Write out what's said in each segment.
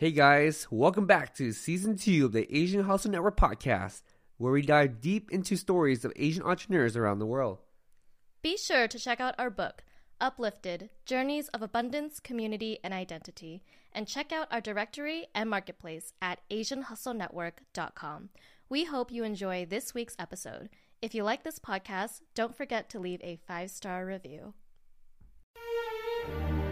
Hey guys, welcome back to season two of the Asian Hustle Network podcast, where we dive deep into stories of Asian entrepreneurs around the world. Be sure to check out our book, Uplifted Journeys of Abundance, Community, and Identity, and check out our directory and marketplace at AsianHustleNetwork.com. We hope you enjoy this week's episode. If you like this podcast, don't forget to leave a five star review.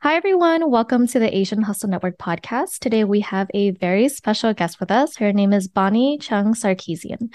Hi, everyone. Welcome to the Asian Hustle Network podcast. Today, we have a very special guest with us. Her name is Bonnie Chung Sarkeesian.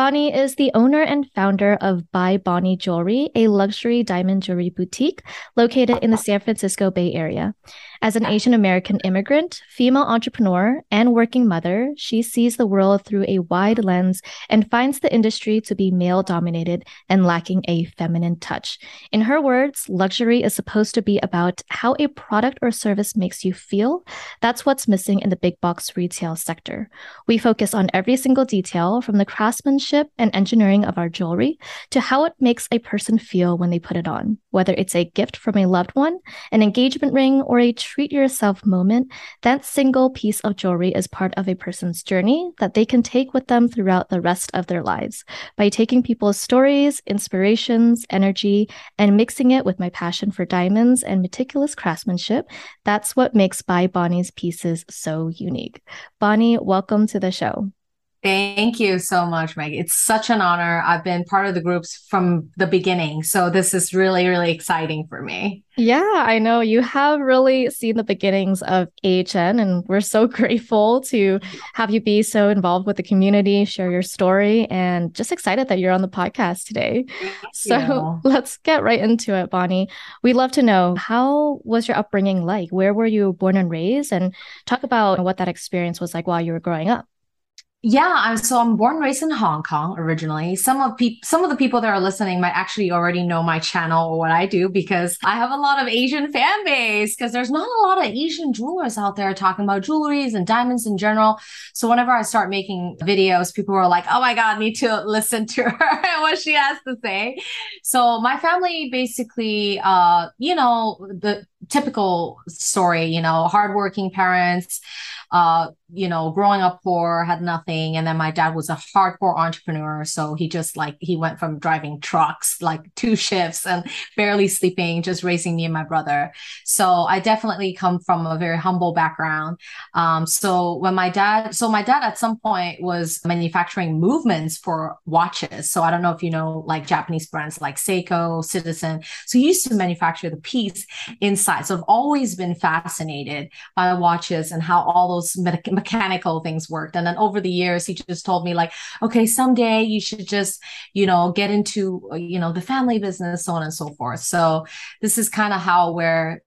Bonnie is the owner and founder of By Bonnie Jewelry, a luxury diamond jewelry boutique located in the San Francisco Bay Area. As an Asian American immigrant, female entrepreneur, and working mother, she sees the world through a wide lens and finds the industry to be male dominated and lacking a feminine touch. In her words, luxury is supposed to be about how a product or service makes you feel. That's what's missing in the big box retail sector. We focus on every single detail from the craftsmanship and engineering of our jewelry to how it makes a person feel when they put it on, whether it's a gift from a loved one, an engagement ring, or a treat yourself moment. That single piece of jewelry is part of a person's journey that they can take with them throughout the rest of their lives. By taking people's stories, inspirations, energy, and mixing it with my passion for diamonds and meticulous craftsmanship, that's what makes By Bonnie's pieces so unique. Bonnie, welcome to the show. Thank you so much, Meg. It's such an honor. I've been part of the groups from the beginning. So this is really, really exciting for me. Yeah, I know you have really seen the beginnings of AHN, and we're so grateful to have you be so involved with the community, share your story, and just excited that you're on the podcast today. So you. let's get right into it, Bonnie. We'd love to know how was your upbringing like? Where were you born and raised? And talk about what that experience was like while you were growing up. Yeah, I'm so I'm born raised in Hong Kong originally. Some of people some of the people that are listening might actually already know my channel or what I do because I have a lot of Asian fan base because there's not a lot of Asian jewelers out there talking about jewelries and diamonds in general. So whenever I start making videos, people are like, "Oh my god, need to listen to her and what she has to say." So my family basically uh, you know, the typical story, you know, hardworking parents, uh, you know, growing up poor, had nothing. And then my dad was a hardcore entrepreneur. So he just like, he went from driving trucks, like two shifts and barely sleeping, just raising me and my brother. So I definitely come from a very humble background. Um, so when my dad, so my dad at some point was manufacturing movements for watches. So I don't know if you know like Japanese brands like Seiko, Citizen. So he used to manufacture the piece inside. So I've always been fascinated by watches and how all those me- mechanical things worked. And then over the years, he just told me like, okay, someday you should just, you know, get into, you know, the family business, so on and so forth. So this is kind of how where,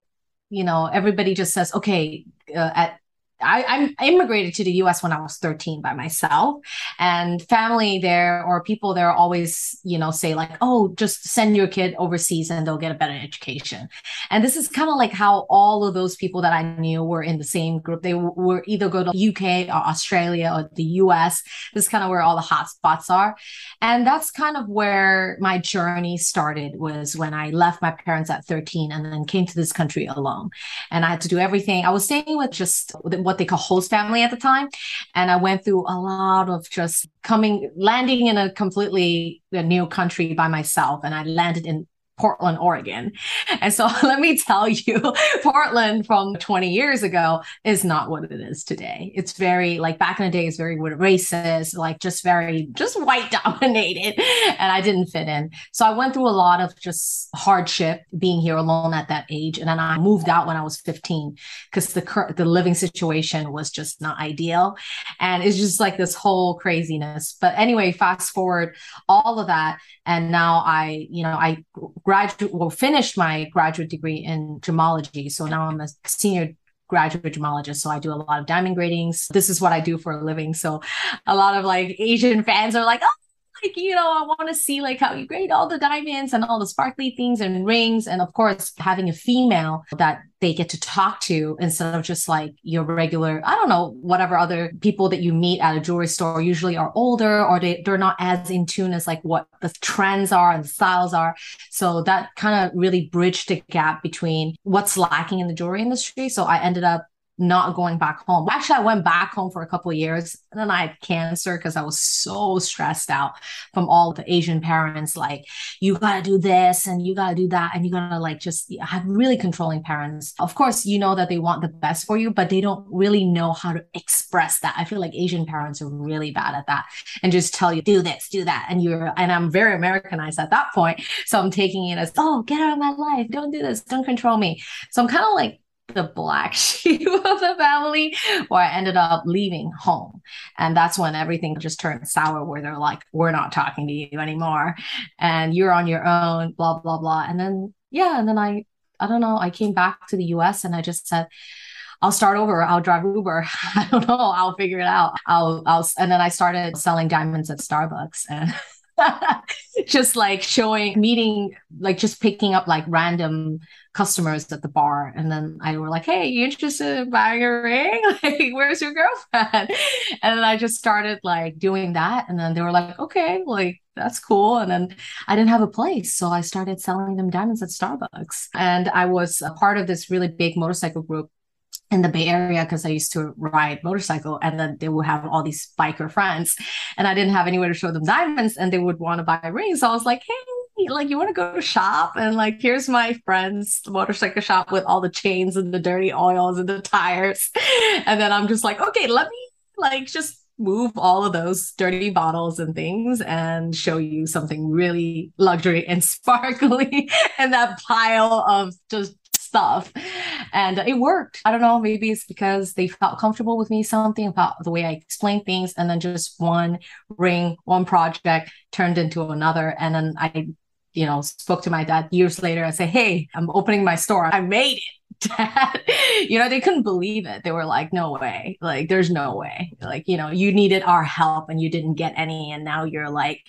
you know, everybody just says, okay, uh, at I, I immigrated to the US when I was 13 by myself. And family there or people there always, you know, say, like, oh, just send your kid overseas and they'll get a better education. And this is kind of like how all of those people that I knew were in the same group. They were either go to UK or Australia or the US. This is kind of where all the hot spots are. And that's kind of where my journey started was when I left my parents at 13 and then came to this country alone. And I had to do everything. I was staying with just what they call host family at the time. And I went through a lot of just coming, landing in a completely new country by myself. And I landed in Portland, Oregon. And so let me tell you, Portland from 20 years ago is not what it is today. It's very like back in the day, it's very racist, like just very, just white dominated. And I didn't fit in. So I went through a lot of just hardship being here alone at that age. And then I moved out when I was 15 because the current, the living situation was just not ideal. And it's just like this whole craziness. But anyway, fast forward all of that. And now I, you know, I graduate well finished my graduate degree in gemology. So now i'm a senior graduate gemologist. So i do a lot of diamond gratings this is what i do for a living. So a lot of like asian fans are like oh like, you know, I want to see like how you grade all the diamonds and all the sparkly things and rings. And of course, having a female that they get to talk to instead of just like your regular, I don't know, whatever other people that you meet at a jewelry store usually are older or they, they're not as in tune as like what the trends are and the styles are. So that kind of really bridged the gap between what's lacking in the jewelry industry. So I ended up not going back home. Actually, I went back home for a couple of years and then I had cancer because I was so stressed out from all the Asian parents like, you got to do this and you got to do that. And you got to like just have really controlling parents. Of course, you know that they want the best for you, but they don't really know how to express that. I feel like Asian parents are really bad at that and just tell you, do this, do that. And you're, and I'm very Americanized at that point. So I'm taking it as, oh, get out of my life. Don't do this. Don't control me. So I'm kind of like, the black sheep of the family where I ended up leaving home. And that's when everything just turned sour where they're like, we're not talking to you anymore. And you're on your own, blah, blah, blah. And then, yeah. And then I, I don't know, I came back to the US and I just said, I'll start over. I'll drive Uber. I don't know. I'll figure it out. I'll, I'll, and then I started selling diamonds at Starbucks and just like showing, meeting, like just picking up like random customers at the bar. And then I were like, Hey, you interested in buying a ring? Like, where's your girlfriend? And then I just started like doing that. And then they were like, okay, like that's cool. And then I didn't have a place. So I started selling them diamonds at Starbucks. And I was a part of this really big motorcycle group in the Bay Area because I used to ride motorcycle and then they would have all these biker friends and I didn't have anywhere to show them diamonds and they would want to buy rings. So I was like, hey, like you want to go to shop? And like here's my friend's motorcycle shop with all the chains and the dirty oils and the tires. And then i'm just like okay let me like just move all of those dirty bottles and things and show you something really luxury and sparkly and that pile of just stuff. And it worked. I don't know maybe it's because they felt comfortable with me something about the way i explain things and then just one ring one project turned into another and then i you know, spoke to my dad years later and say, Hey, I'm opening my store. I made it. Dad, you know, they couldn't believe it. They were like, no way. Like, there's no way. Like, you know, you needed our help and you didn't get any. And now you're like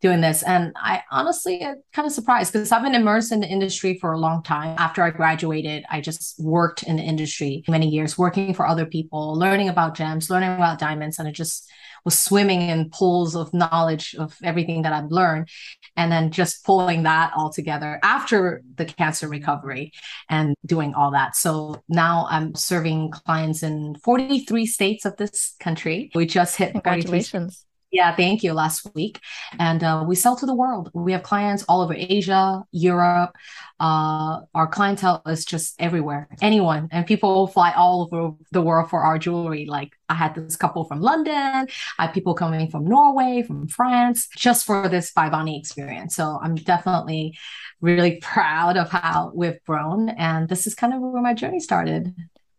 doing this. And I honestly am kind of surprised because I've been immersed in the industry for a long time. After I graduated, I just worked in the industry many years, working for other people, learning about gems, learning about diamonds. And it just was swimming in pools of knowledge of everything that I've learned. And then just pulling that all together after the cancer recovery and doing all that. So now I'm serving clients in 43 states of this country. We just hit congratulations. Yeah, thank you. Last week, and uh, we sell to the world. We have clients all over Asia, Europe. Uh, our clientele is just everywhere. Anyone, and people fly all over the world for our jewelry. Like I had this couple from London. I had people coming from Norway, from France, just for this Bonnie experience. So I'm definitely really proud of how we've grown, and this is kind of where my journey started.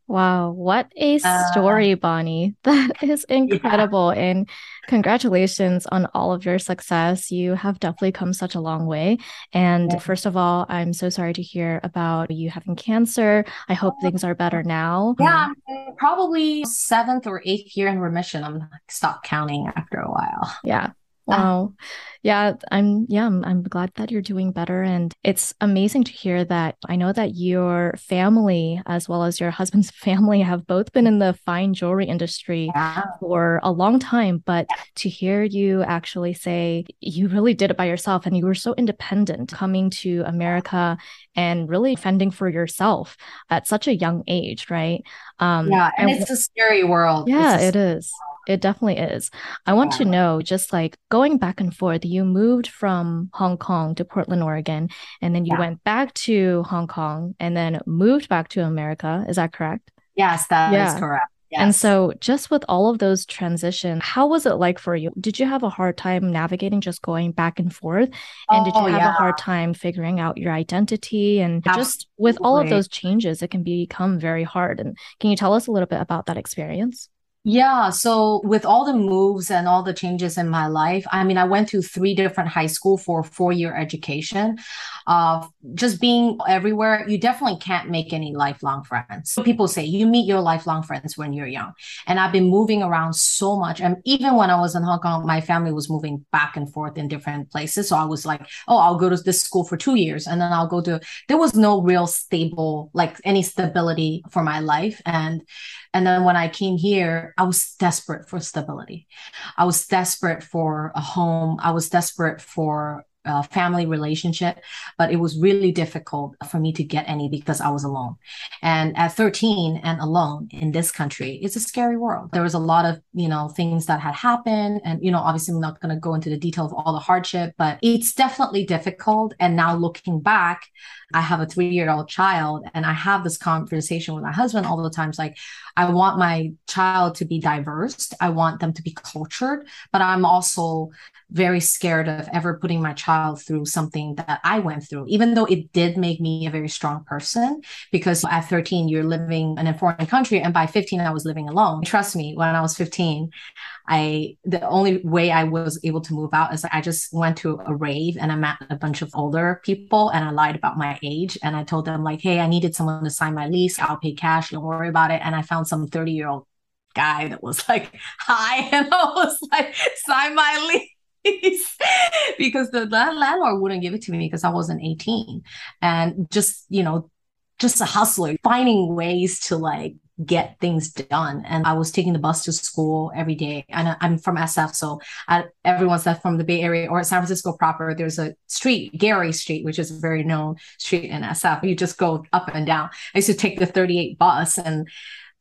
Wow, what a uh, story, uh, Bonnie. That is incredible. Yeah. And congratulations on all of your success. You have definitely come such a long way. And yeah. first of all, I'm so sorry to hear about you having cancer. I hope oh. things are better now. Yeah, I'm probably seventh or eighth year in remission. I'm like, stop counting after a while. Yeah. Wow. Yeah, I'm yeah, I'm, I'm glad that you're doing better and it's amazing to hear that I know that your family as well as your husband's family have both been in the fine jewelry industry yeah. for a long time, but to hear you actually say you really did it by yourself and you were so independent coming to America and really fending for yourself at such a young age, right? Um, yeah, and, and it's a scary world. Yeah, it is. It definitely is. I want to know just like going back and forth, you moved from Hong Kong to Portland, Oregon, and then you yeah. went back to Hong Kong and then moved back to America. Is that correct? Yes, that yeah. is correct. Yes. And so, just with all of those transitions, how was it like for you? Did you have a hard time navigating just going back and forth? And oh, did you oh, have yeah. a hard time figuring out your identity? And Absolutely. just with all of those changes, it can become very hard. And can you tell us a little bit about that experience? Yeah. So with all the moves and all the changes in my life, I mean, I went through three different high school for four year education. of just being everywhere, you definitely can't make any lifelong friends. So people say you meet your lifelong friends when you're young. And I've been moving around so much. And even when I was in Hong Kong, my family was moving back and forth in different places. So I was like, oh, I'll go to this school for two years and then I'll go to, there was no real stable, like any stability for my life. And and then when I came here, I was desperate for stability. I was desperate for a home. I was desperate for uh, family relationship, but it was really difficult for me to get any because I was alone. And at 13 and alone in this country, it's a scary world. There was a lot of, you know, things that had happened. And, you know, obviously I'm not going to go into the detail of all the hardship, but it's definitely difficult. And now looking back, I have a three year old child and I have this conversation with my husband all the times. Like, I want my child to be diverse. I want them to be cultured, but I'm also very scared of ever putting my child through something that I went through, even though it did make me a very strong person. Because at 13, you're living in a foreign country, and by 15, I was living alone. Trust me, when I was 15, I the only way I was able to move out is I just went to a rave and I met a bunch of older people and I lied about my age and I told them like, hey, I needed someone to sign my lease. I'll pay cash. Don't worry about it. And I found some 30 year old guy that was like, hi, and I was like, sign my lease. because the landlord wouldn't give it to me because I wasn't 18. And just, you know, just a hustler, finding ways to like get things done. And I was taking the bus to school every day. And I'm from SF, so I, everyone's that from the Bay Area or San Francisco proper. There's a street, Geary Street, which is a very known street in SF. You just go up and down. I used to take the 38 bus and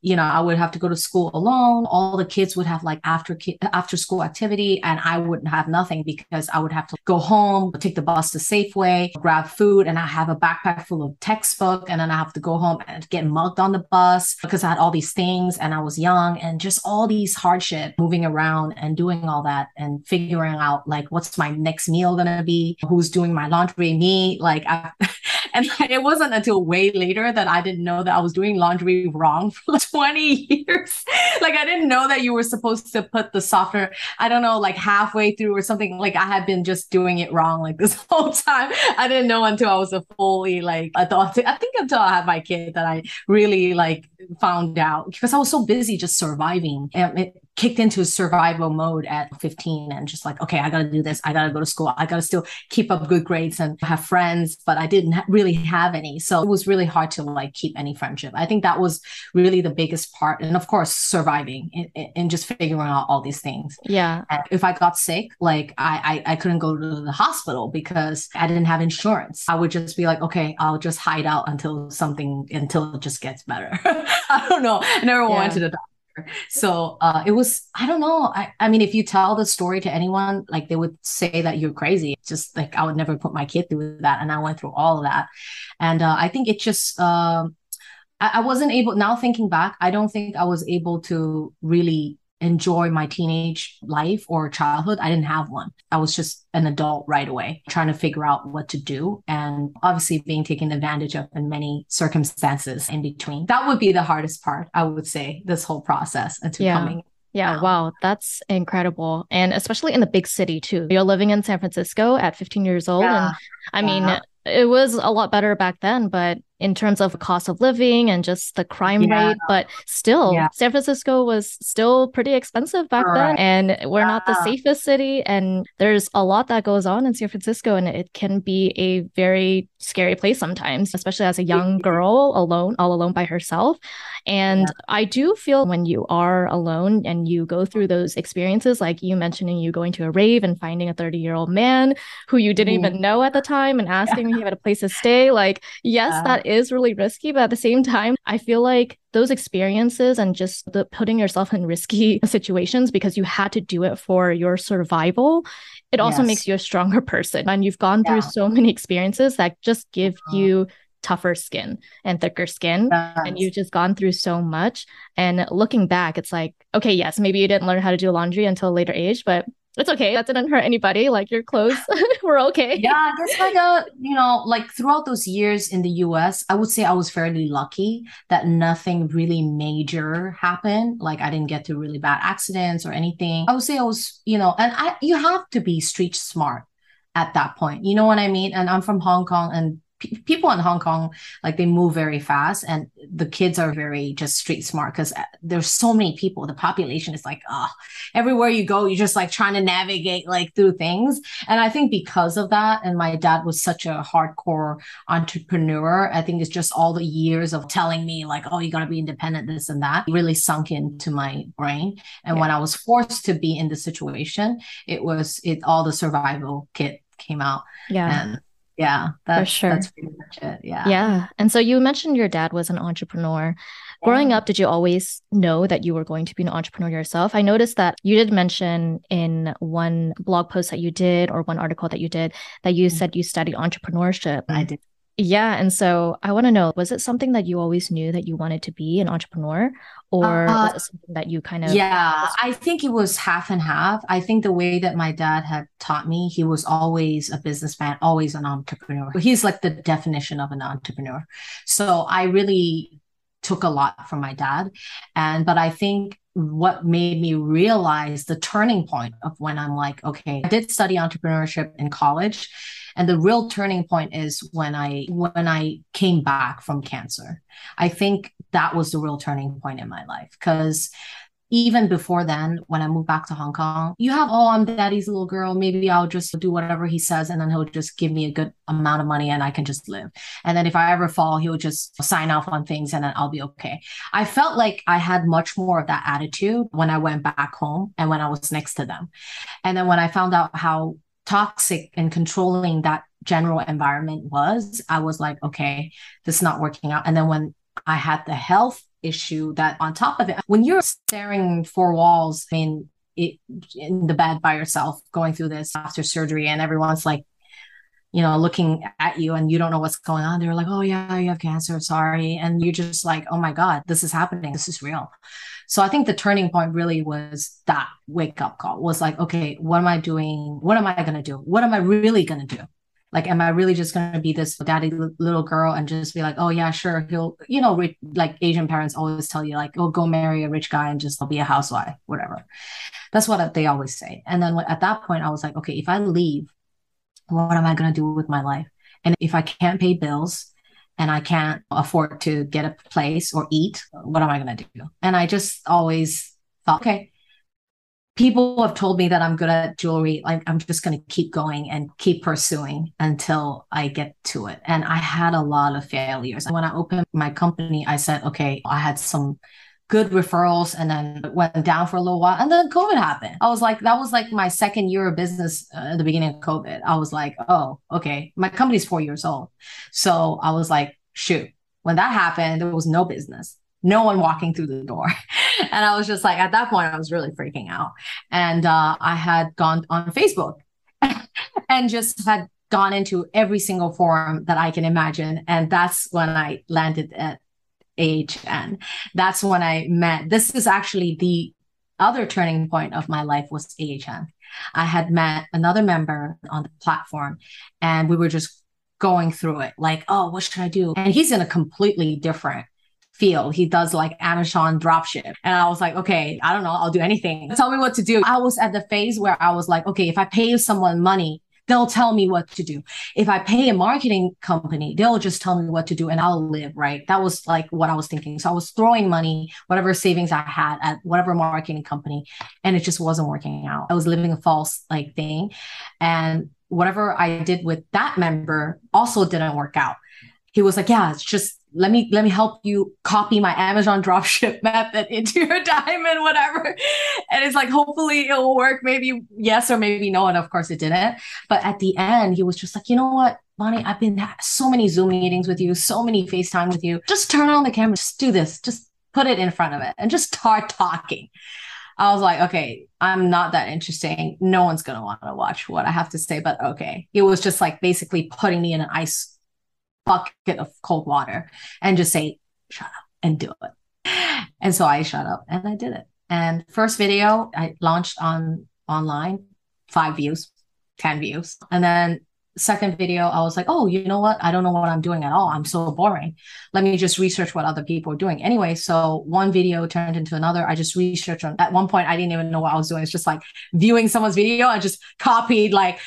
you know, I would have to go to school alone. All the kids would have like after after school activity, and I wouldn't have nothing because I would have to go home, take the bus to Safeway, grab food, and I have a backpack full of textbook, and then I have to go home and get mugged on the bus because I had all these things and I was young, and just all these hardship moving around and doing all that and figuring out like what's my next meal gonna be, who's doing my laundry, me, like I, and it wasn't until way later that I didn't know that I was doing laundry wrong for like 20 years. like I didn't know that you were supposed to put the softener, I don't know, like halfway through or something. Like I had been just doing it wrong like this whole time. I didn't know until I was a fully like adult. I think until I had my kid that I really like found out because I was so busy just surviving. And it, kicked into survival mode at 15 and just like, okay, I got to do this. I got to go to school. I got to still keep up good grades and have friends, but I didn't ha- really have any. So it was really hard to like keep any friendship. I think that was really the biggest part. And of course, surviving and just figuring out all these things. Yeah. And if I got sick, like I, I, I couldn't go to the hospital because I didn't have insurance. I would just be like, okay, I'll just hide out until something, until it just gets better. I don't know. I never yeah. went to the doctor so uh, it was, I don't know. I, I mean, if you tell the story to anyone, like they would say that you're crazy. Just like I would never put my kid through that. And I went through all of that. And uh, I think it just, uh, I, I wasn't able, now thinking back, I don't think I was able to really enjoy my teenage life or childhood. I didn't have one. I was just an adult right away, trying to figure out what to do and obviously being taken advantage of in many circumstances in between. That would be the hardest part, I would say, this whole process into yeah. coming yeah, wow, that's incredible. And especially in the big city too. You're living in San Francisco at 15 years old. Yeah. And I yeah. mean, it was a lot better back then, but in terms of cost of living and just the crime yeah. rate, but still, yeah. San Francisco was still pretty expensive back then, and we're not the safest city. And there's a lot that goes on in San Francisco, and it can be a very scary place sometimes, especially as a young girl alone, all alone by herself. And yeah. I do feel when you are alone and you go through those experiences, like you mentioning you going to a rave and finding a 30 year old man who you didn't mm. even know at the time and asking if he had a place to stay. Like, yes, that is really risky, but at the same time, I feel like those experiences and just the putting yourself in risky situations because you had to do it for your survival it also yes. makes you a stronger person and you've gone through so many experiences that just give uh-huh. you tougher skin and thicker skin yes. and you've just gone through so much and looking back it's like okay yes maybe you didn't learn how to do laundry until a later age but it's okay. That didn't hurt anybody. Like your clothes were okay. Yeah, it's like a you know, like throughout those years in the US, I would say I was fairly lucky that nothing really major happened. Like I didn't get to really bad accidents or anything. I would say I was, you know, and I you have to be street smart at that point. You know what I mean? And I'm from Hong Kong and people in Hong Kong, like they move very fast and the kids are very just street smart because uh, there's so many people. The population is like, oh, everywhere you go, you're just like trying to navigate like through things. And I think because of that, and my dad was such a hardcore entrepreneur, I think it's just all the years of telling me like, oh, you got to be independent, this and that really sunk into my brain. And yeah. when I was forced to be in the situation, it was, it all the survival kit came out. Yeah. And yeah that's, for sure. that's pretty much it yeah. Yeah and so you mentioned your dad was an entrepreneur. Yeah. growing up did you always know that you were going to be an entrepreneur yourself? I noticed that you did mention in one blog post that you did or one article that you did that you mm-hmm. said you studied entrepreneurship. I did yeah. And so I want to know was it something that you always knew that you wanted to be an entrepreneur? Or uh, was it something that you kind of. Yeah, I think it was half and half. I think the way that my dad had taught me, he was always a businessman, always an entrepreneur. He's like the definition of an entrepreneur. So I really took a lot from my dad. And, but I think what made me realize the turning point of when I'm like, okay, I did study entrepreneurship in college and the real turning point is when i when i came back from cancer. I think that was the real turning point in my life because even before then, when I moved back to Hong Kong, you have, oh, I'm daddy's little girl. Maybe I'll just do whatever he says and then he'll just give me a good amount of money and I can just live. And then if I ever fall, he'll just sign off on things and then I'll be okay. I felt like I had much more of that attitude when I went back home and when I was next to them. And then when I found out how toxic and controlling that general environment was, I was like, okay, this is not working out. And then when I had the health issue that on top of it, when you're staring four walls, I mean, it, in the bed by yourself, going through this after surgery, and everyone's like, you know, looking at you and you don't know what's going on. They're like, oh, yeah, you have cancer. Sorry. And you're just like, oh my God, this is happening. This is real. So I think the turning point really was that wake up call was like, okay, what am I doing? What am I going to do? What am I really going to do? Like, am I really just going to be this daddy little girl and just be like, oh, yeah, sure. He'll, you know, like Asian parents always tell you, like, oh, go marry a rich guy and just be a housewife, whatever. That's what they always say. And then at that point, I was like, okay, if I leave, what am I going to do with my life? And if I can't pay bills, and I can't afford to get a place or eat, what am I going to do? And I just always thought, okay, people have told me that I'm good at jewelry. Like I'm just going to keep going and keep pursuing until I get to it. And I had a lot of failures. And when I opened my company, I said, okay, I had some good referrals and then went down for a little while and then covid happened i was like that was like my second year of business uh, at the beginning of covid i was like oh okay my company's four years old so i was like shoot when that happened there was no business no one walking through the door and i was just like at that point i was really freaking out and uh, i had gone on facebook and just had gone into every single forum that i can imagine and that's when i landed at AHN. That's when I met. This is actually the other turning point of my life was AHN. I had met another member on the platform and we were just going through it like, oh, what should I do? And he's in a completely different field. He does like Amazon dropship. And I was like, okay, I don't know. I'll do anything. Tell me what to do. I was at the phase where I was like, okay, if I pay someone money, they'll tell me what to do. If I pay a marketing company, they'll just tell me what to do and I'll live, right? That was like what I was thinking. So I was throwing money, whatever savings I had at whatever marketing company, and it just wasn't working out. I was living a false like thing. And whatever I did with that member also didn't work out. He was like, yeah, it's just let me let me help you copy my Amazon dropship method into your diamond, whatever. And it's like, hopefully it will work. Maybe yes or maybe no. And of course it didn't. But at the end, he was just like, you know what, Bonnie, I've been so many Zoom meetings with you, so many FaceTime with you. Just turn on the camera, just do this, just put it in front of it and just start talking. I was like, okay, I'm not that interesting. No one's gonna want to watch what I have to say, but okay. It was just like basically putting me in an ice bucket of cold water and just say, shut up and do it. And so I shut up and I did it. And first video I launched on online, five views, 10 views. And then second video, I was like, oh, you know what? I don't know what I'm doing at all. I'm so boring. Let me just research what other people are doing. Anyway, so one video turned into another. I just researched on at one point, I didn't even know what I was doing. It's just like viewing someone's video. I just copied like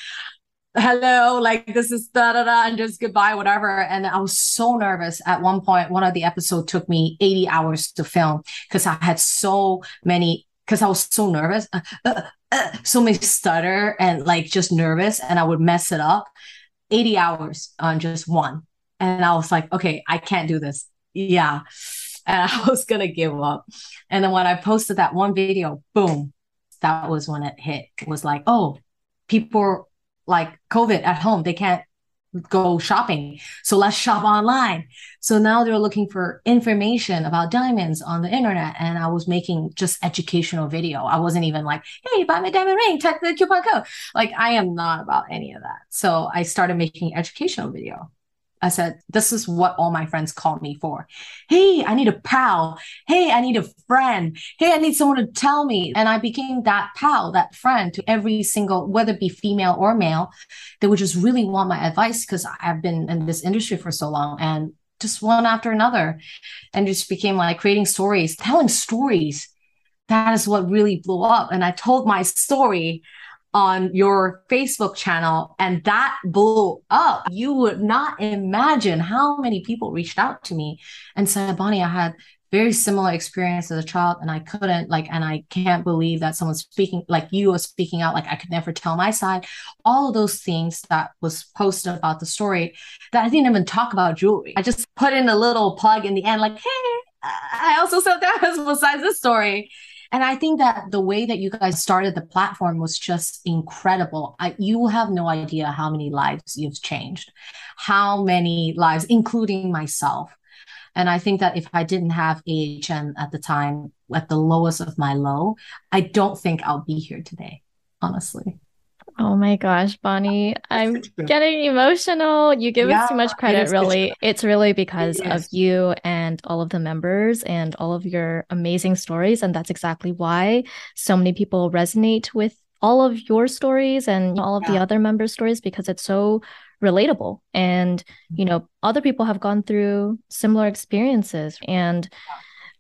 hello, like this is da da da, and just goodbye, whatever. And I was so nervous. At one point, one of the episodes took me 80 hours to film because I had so many, because I was so nervous, uh, uh, uh, so many stutter and like just nervous, and I would mess it up. 80 hours on just one. And I was like, okay, I can't do this. Yeah. And I was going to give up. And then when I posted that one video, boom, that was when it hit. It was like, oh, people like COVID at home, they can't go shopping. So let's shop online. So now they're looking for information about diamonds on the internet. And I was making just educational video. I wasn't even like, hey, buy my diamond ring, check the coupon code. Like I am not about any of that. So I started making educational video. I said, this is what all my friends call me for. Hey, I need a pal. Hey, I need a friend. Hey, I need someone to tell me. And I became that pal, that friend to every single, whether it be female or male, that would just really want my advice because I've been in this industry for so long and just one after another. And just became like creating stories, telling stories. That is what really blew up. And I told my story on your Facebook channel and that blew up. You would not imagine how many people reached out to me and said, Bonnie, I had very similar experience as a child and I couldn't like, and I can't believe that someone's speaking like you was speaking out. Like I could never tell my side. All of those things that was posted about the story that I didn't even talk about jewelry. I just put in a little plug in the end, like, hey, I also said that was besides this story. And I think that the way that you guys started the platform was just incredible. I, you have no idea how many lives you've changed, how many lives, including myself. And I think that if I didn't have AHN at the time, at the lowest of my low, I don't think I'll be here today, honestly. Oh my gosh, Bonnie, I'm getting emotional. You give yeah, us too much credit, really. It's really because it of you and all of the members and all of your amazing stories. And that's exactly why so many people resonate with all of your stories and all of yeah. the other members' stories because it's so relatable. And, you know, other people have gone through similar experiences. And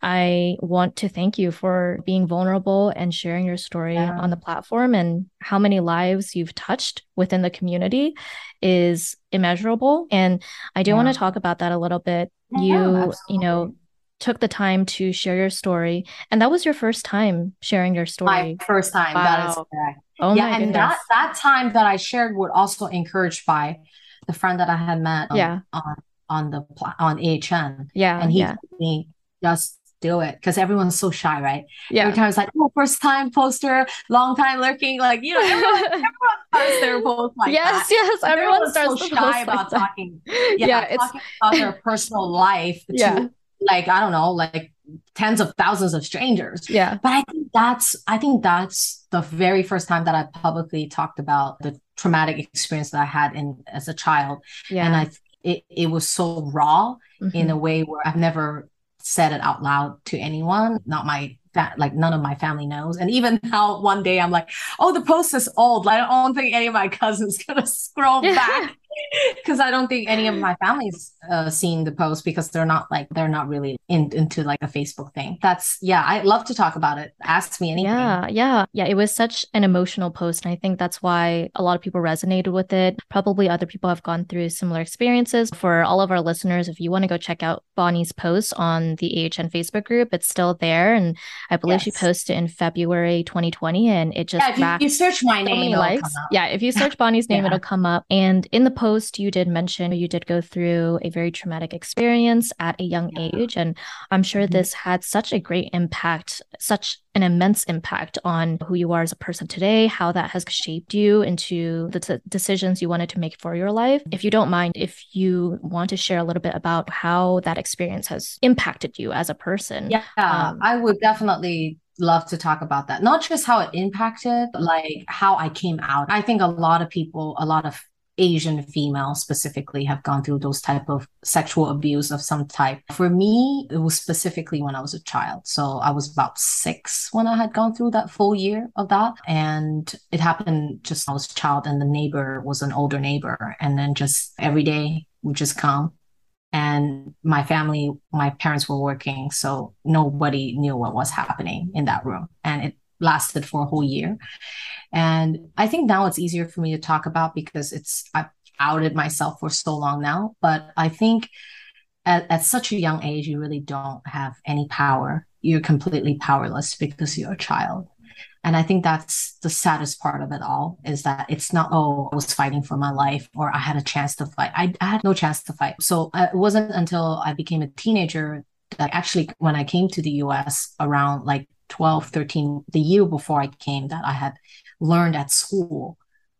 I want to thank you for being vulnerable and sharing your story yeah. on the platform and how many lives you've touched within the community is immeasurable. And I do yeah. want to talk about that a little bit. Yeah, you, absolutely. you know, took the time to share your story and that was your first time sharing your story my first time wow. that is correct oh yeah and that that time that i shared was also encouraged by the friend that i had met um, yeah on on the on ahn yeah and he yeah. me just do it because everyone's so shy, right? Yeah. Every time it's like, oh, first time poster, long time lurking, like you know, everyone, everyone starts their post like yes, that. yes, everyone everyone's starts so shy about like talking. Yeah, yeah it's talking about their personal life yeah. to like I don't know, like tens of thousands of strangers. Yeah. But I think that's I think that's the very first time that I publicly talked about the traumatic experience that I had in as a child. Yeah. And I it, it was so raw mm-hmm. in a way where I've never said it out loud to anyone, not my that like none of my family knows. And even now one day I'm like, oh, the post is old. Like, I don't think any of my cousins gonna scroll back because I don't think any of my family's uh, seen the post because they're not like they're not really in, into like a Facebook thing. That's yeah, I love to talk about it. Ask me anything. Yeah, yeah, yeah. It was such an emotional post, and I think that's why a lot of people resonated with it. Probably other people have gone through similar experiences. For all of our listeners, if you want to go check out Bonnie's post on the AHN Facebook group, it's still there, and I believe yes. she posted in February 2020, and it just yeah. If you, you search my so name, likes. Yeah, if you search Bonnie's name, yeah. it'll come up. And in the post, you did mention you did go through a very traumatic experience at a young age. And I'm sure mm-hmm. this had such a great impact, such an immense impact on who you are as a person today, how that has shaped you into the t- decisions you wanted to make for your life. If you don't mind, if you want to share a little bit about how that experience has impacted you as a person. Yeah, um, I would definitely love to talk about that. Not just how it impacted, like how I came out. I think a lot of people, a lot of Asian females specifically have gone through those type of sexual abuse of some type. For me, it was specifically when I was a child. So I was about six when I had gone through that full year of that. And it happened just I was a child and the neighbor was an older neighbor. And then just every day would just come. And my family, my parents were working. So nobody knew what was happening in that room. And it lasted for a whole year. And I think now it's easier for me to talk about because it's I've outed myself for so long now. But I think at, at such a young age, you really don't have any power. You're completely powerless because you're a child. And I think that's the saddest part of it all is that it's not, oh, I was fighting for my life or I had a chance to fight. I, I had no chance to fight. So uh, it wasn't until I became a teenager that actually, when I came to the US around like 12, 13, the year before I came, that I had learned at school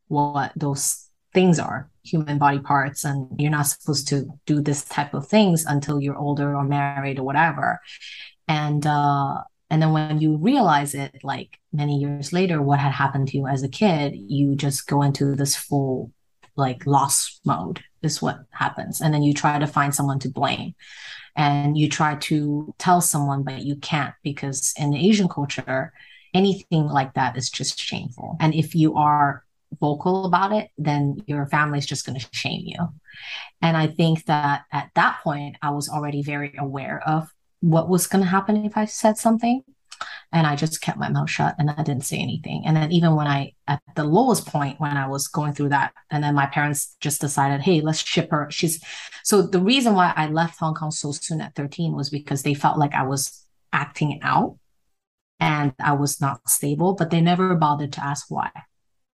what those things are human body parts and you're not supposed to do this type of things until you're older or married or whatever. And uh and then when you realize it like many years later what had happened to you as a kid you just go into this full like loss mode is what happens. And then you try to find someone to blame. And you try to tell someone but you can't because in asian culture anything like that is just shameful. And if you are vocal about it then your family is just going to shame you. And i think that at that point i was already very aware of what was going to happen if I said something. And I just kept my mouth shut and I didn't say anything. And then even when I, at the lowest point, when I was going through that, and then my parents just decided, hey, let's ship her. She's so the reason why I left Hong Kong so soon at 13 was because they felt like I was acting out and I was not stable, but they never bothered to ask why.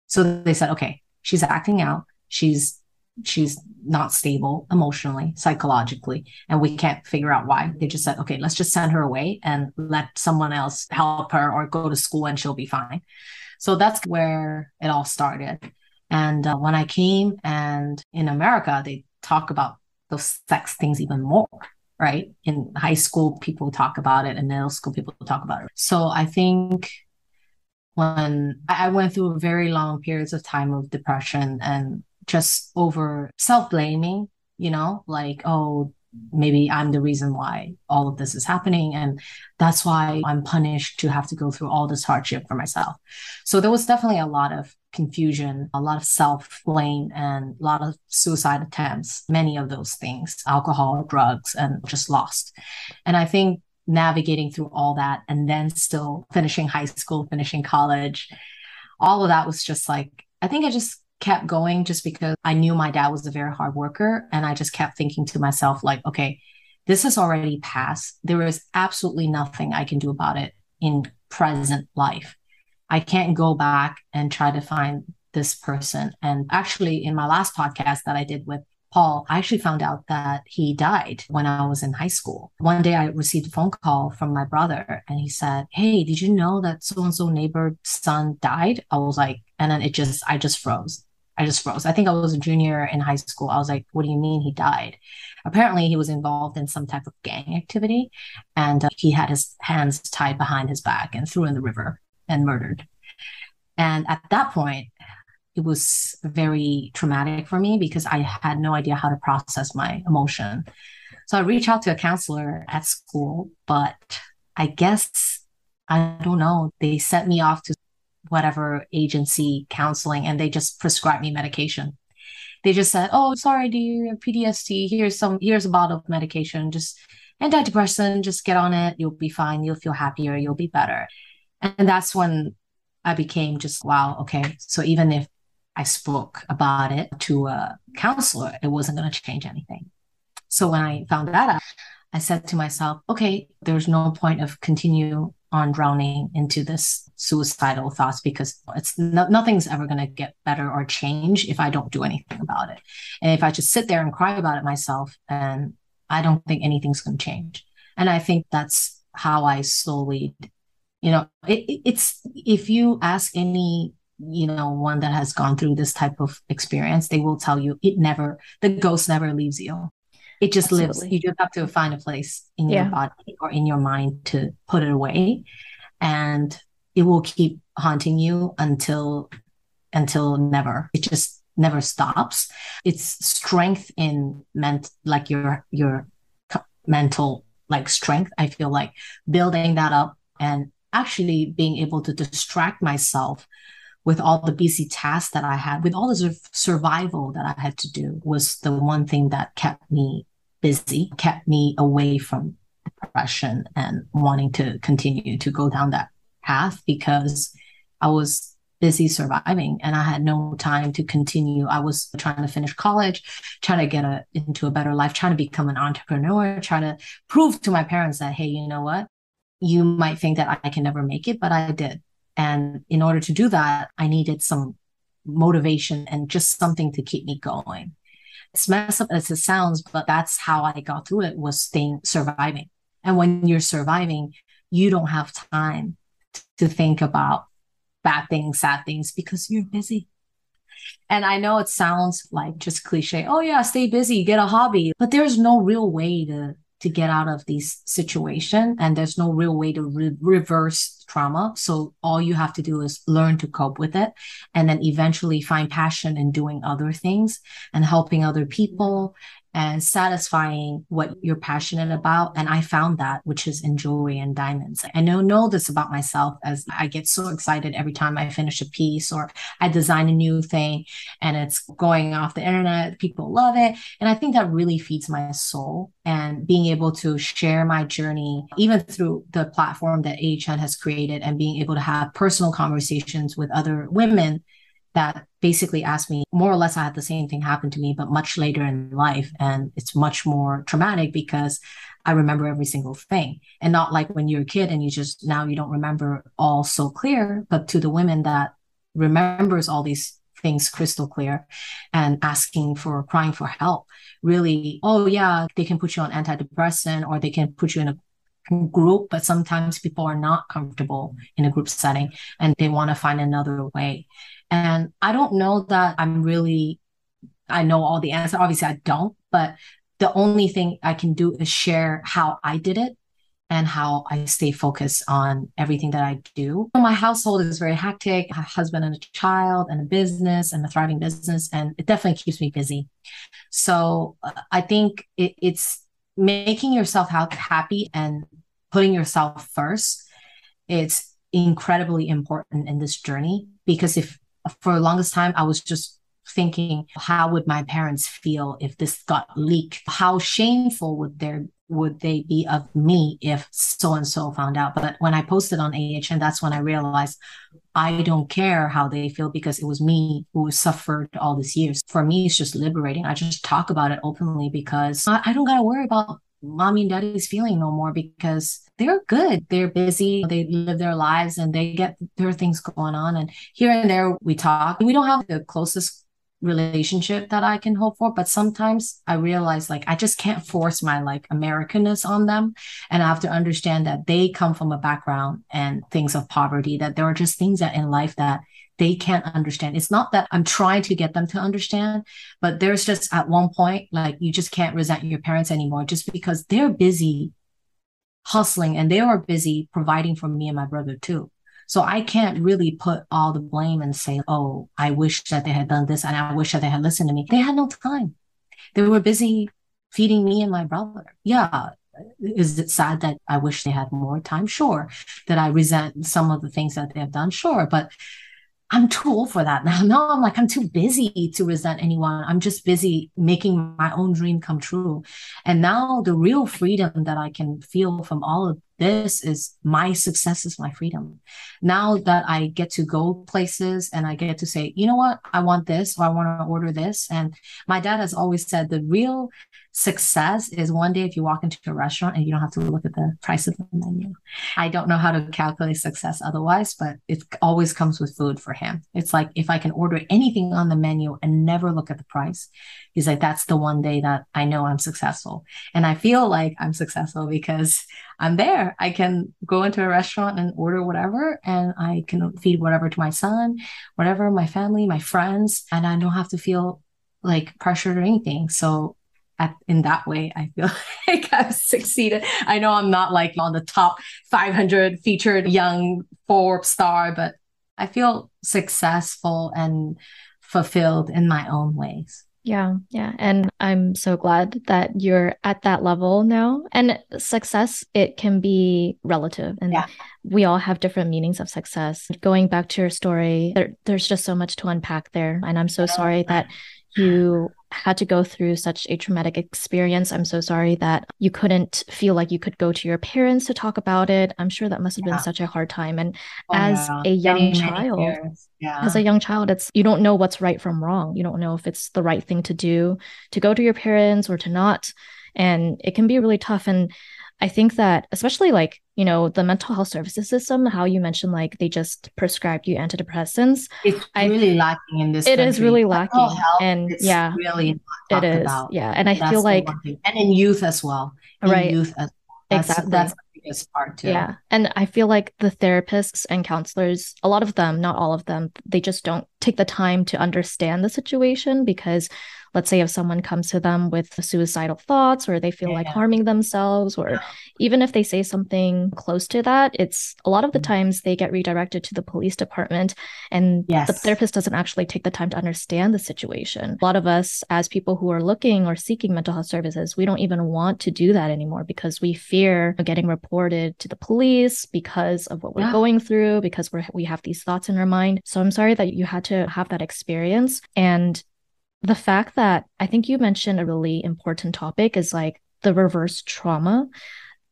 So they said, okay, she's acting out. She's she's not stable emotionally, psychologically, and we can't figure out why. They just said, okay, let's just send her away and let someone else help her or go to school and she'll be fine. So that's where it all started. And uh, when I came and in America, they talk about those sex things even more, right? In high school, people talk about it, and middle school, people talk about it. So I think when I went through very long periods of time of depression and just over self blaming, you know, like, oh, maybe I'm the reason why all of this is happening. And that's why I'm punished to have to go through all this hardship for myself. So there was definitely a lot of confusion, a lot of self blame, and a lot of suicide attempts, many of those things, alcohol, drugs, and just lost. And I think navigating through all that and then still finishing high school, finishing college, all of that was just like, I think I just kept going just because I knew my dad was a very hard worker. And I just kept thinking to myself, like, okay, this has already passed. There is absolutely nothing I can do about it in present life. I can't go back and try to find this person. And actually, in my last podcast that I did with Paul, I actually found out that he died when I was in high school. One day I received a phone call from my brother and he said, Hey, did you know that so and so neighbor's son died? I was like, and then it just, I just froze. I just froze. I think I was a junior in high school. I was like, what do you mean he died? Apparently, he was involved in some type of gang activity and uh, he had his hands tied behind his back and threw in the river and murdered. And at that point, it was very traumatic for me because I had no idea how to process my emotion. So I reached out to a counselor at school, but I guess I don't know. They sent me off to whatever agency counseling and they just prescribed me medication. They just said, "Oh, sorry, you have PTSD? Here's some here's a bottle of medication. Just antidepressant, just get on it. You'll be fine. You'll feel happier. You'll be better." And that's when I became just wow, okay. So even if I spoke about it to a counselor, it wasn't going to change anything. So when I found that out, I said to myself, okay, there's no point of continue on drowning into this suicidal thoughts because it's no, nothing's ever going to get better or change if I don't do anything about it. And if I just sit there and cry about it myself, and I don't think anything's going to change. And I think that's how I slowly, you know, it, it's if you ask any you know one that has gone through this type of experience they will tell you it never the ghost never leaves you it just Absolutely. lives you just have to find a place in yeah. your body or in your mind to put it away and it will keep haunting you until until never it just never stops it's strength in ment like your your mental like strength i feel like building that up and actually being able to distract myself with all the busy tasks that I had, with all the survival that I had to do, was the one thing that kept me busy, kept me away from depression and wanting to continue to go down that path because I was busy surviving and I had no time to continue. I was trying to finish college, trying to get a, into a better life, trying to become an entrepreneur, trying to prove to my parents that, hey, you know what? You might think that I can never make it, but I did. And in order to do that, I needed some motivation and just something to keep me going. It's messed up as it sounds, but that's how I got through it was staying surviving. And when you're surviving, you don't have time to think about bad things, sad things because you're busy. And I know it sounds like just cliche. Oh yeah, stay busy, get a hobby, but there's no real way to to get out of these situation and there's no real way to re- reverse trauma. So all you have to do is learn to cope with it and then eventually find passion in doing other things and helping other people and satisfying what you're passionate about. And I found that, which is in jewelry and diamonds. I know, know this about myself as I get so excited every time I finish a piece or I design a new thing and it's going off the internet. People love it. And I think that really feeds my soul and being able to share my journey, even through the platform that AHN has created and being able to have personal conversations with other women that basically asked me more or less I had the same thing happen to me, but much later in life. And it's much more traumatic because I remember every single thing. And not like when you're a kid and you just now you don't remember all so clear, but to the women that remembers all these things crystal clear and asking for crying for help. Really, oh yeah, they can put you on antidepressant or they can put you in a group, but sometimes people are not comfortable in a group setting and they want to find another way. And I don't know that I'm really, I know all the answers. Obviously, I don't, but the only thing I can do is share how I did it and how I stay focused on everything that I do. My household is very hectic, a husband and a child and a business and a thriving business, and it definitely keeps me busy. So uh, I think it, it's making yourself happy and putting yourself first. It's incredibly important in this journey because if for the longest time, I was just thinking, how would my parents feel if this got leaked? How shameful would there would they be of me if so and so found out? But when I posted on AHN, that's when I realized I don't care how they feel because it was me who suffered all these years. For me, it's just liberating. I just talk about it openly because I don't got to worry about mommy and daddy's feeling no more because they're good. They're busy. They live their lives and they get their things going on. And here and there we talk. We don't have the closest relationship that I can hope for, but sometimes I realize like I just can't force my like Americanness on them. And I have to understand that they come from a background and things of poverty, that there are just things that in life that they can't understand. It's not that I'm trying to get them to understand, but there's just at one point, like you just can't resent your parents anymore just because they're busy hustling and they are busy providing for me and my brother too. So I can't really put all the blame and say, oh, I wish that they had done this and I wish that they had listened to me. They had no time. They were busy feeding me and my brother. Yeah. Is it sad that I wish they had more time? Sure. That I resent some of the things that they have done? Sure. But I'm too old for that now. No, I'm like, I'm too busy to resent anyone. I'm just busy making my own dream come true. And now the real freedom that I can feel from all of this is my success is my freedom. Now that I get to go places and I get to say, you know what, I want this or I want to order this. And my dad has always said the real success is one day if you walk into a restaurant and you don't have to look at the price of the menu. I don't know how to calculate success otherwise, but it always comes with food for him. It's like if I can order anything on the menu and never look at the price, he's like, that's the one day that I know I'm successful. And I feel like I'm successful because I'm there. I can go into a restaurant and order whatever, and I can feed whatever to my son, whatever, my family, my friends, and I don't have to feel like pressured or anything. So at, in that way, I feel like I've succeeded. I know I'm not like on the top 500 featured young Forbes star, but I feel successful and fulfilled in my own ways. Yeah, yeah. And I'm so glad that you're at that level now. And success, it can be relative. And yeah. we all have different meanings of success. Going back to your story, there, there's just so much to unpack there. And I'm so sorry that you had to go through such a traumatic experience. I'm so sorry that you couldn't feel like you could go to your parents to talk about it. I'm sure that must have been Yeah. such a hard time. And Oh, as yeah. a young Many, many child, years. Yeah. as a young child it's you don't know what's right from wrong you don't know if it's the right thing to do to go to your parents or to not and it can be really tough and i think that especially like you know the mental health services system how you mentioned like they just prescribed you antidepressants it's I- really lacking in this it is country. really lacking health, and it's yeah really it is about. yeah and i That's feel like and in youth as well in Right. youth as that's, Exactly. that's the biggest part too Yeah. And I feel like the therapists and counselors, a lot of them, not all of them, they just don't take the time to understand the situation because let's say if someone comes to them with suicidal thoughts or they feel like harming themselves or Yeah. even if they say something close to that, it's a lot of the Mhm. times they get redirected to the police department and the Yes. therapist doesn't actually take the time to understand the situation. A lot of us as people who are looking or seeking mental health services, we don't even want to do that anymore because we fear getting reported to the police because of what we're Yeah. going through, because we're we have these thoughts in our mind. So I'm sorry that you had to have that experience and the fact that I think you mentioned a really important topic is like the reverse trauma.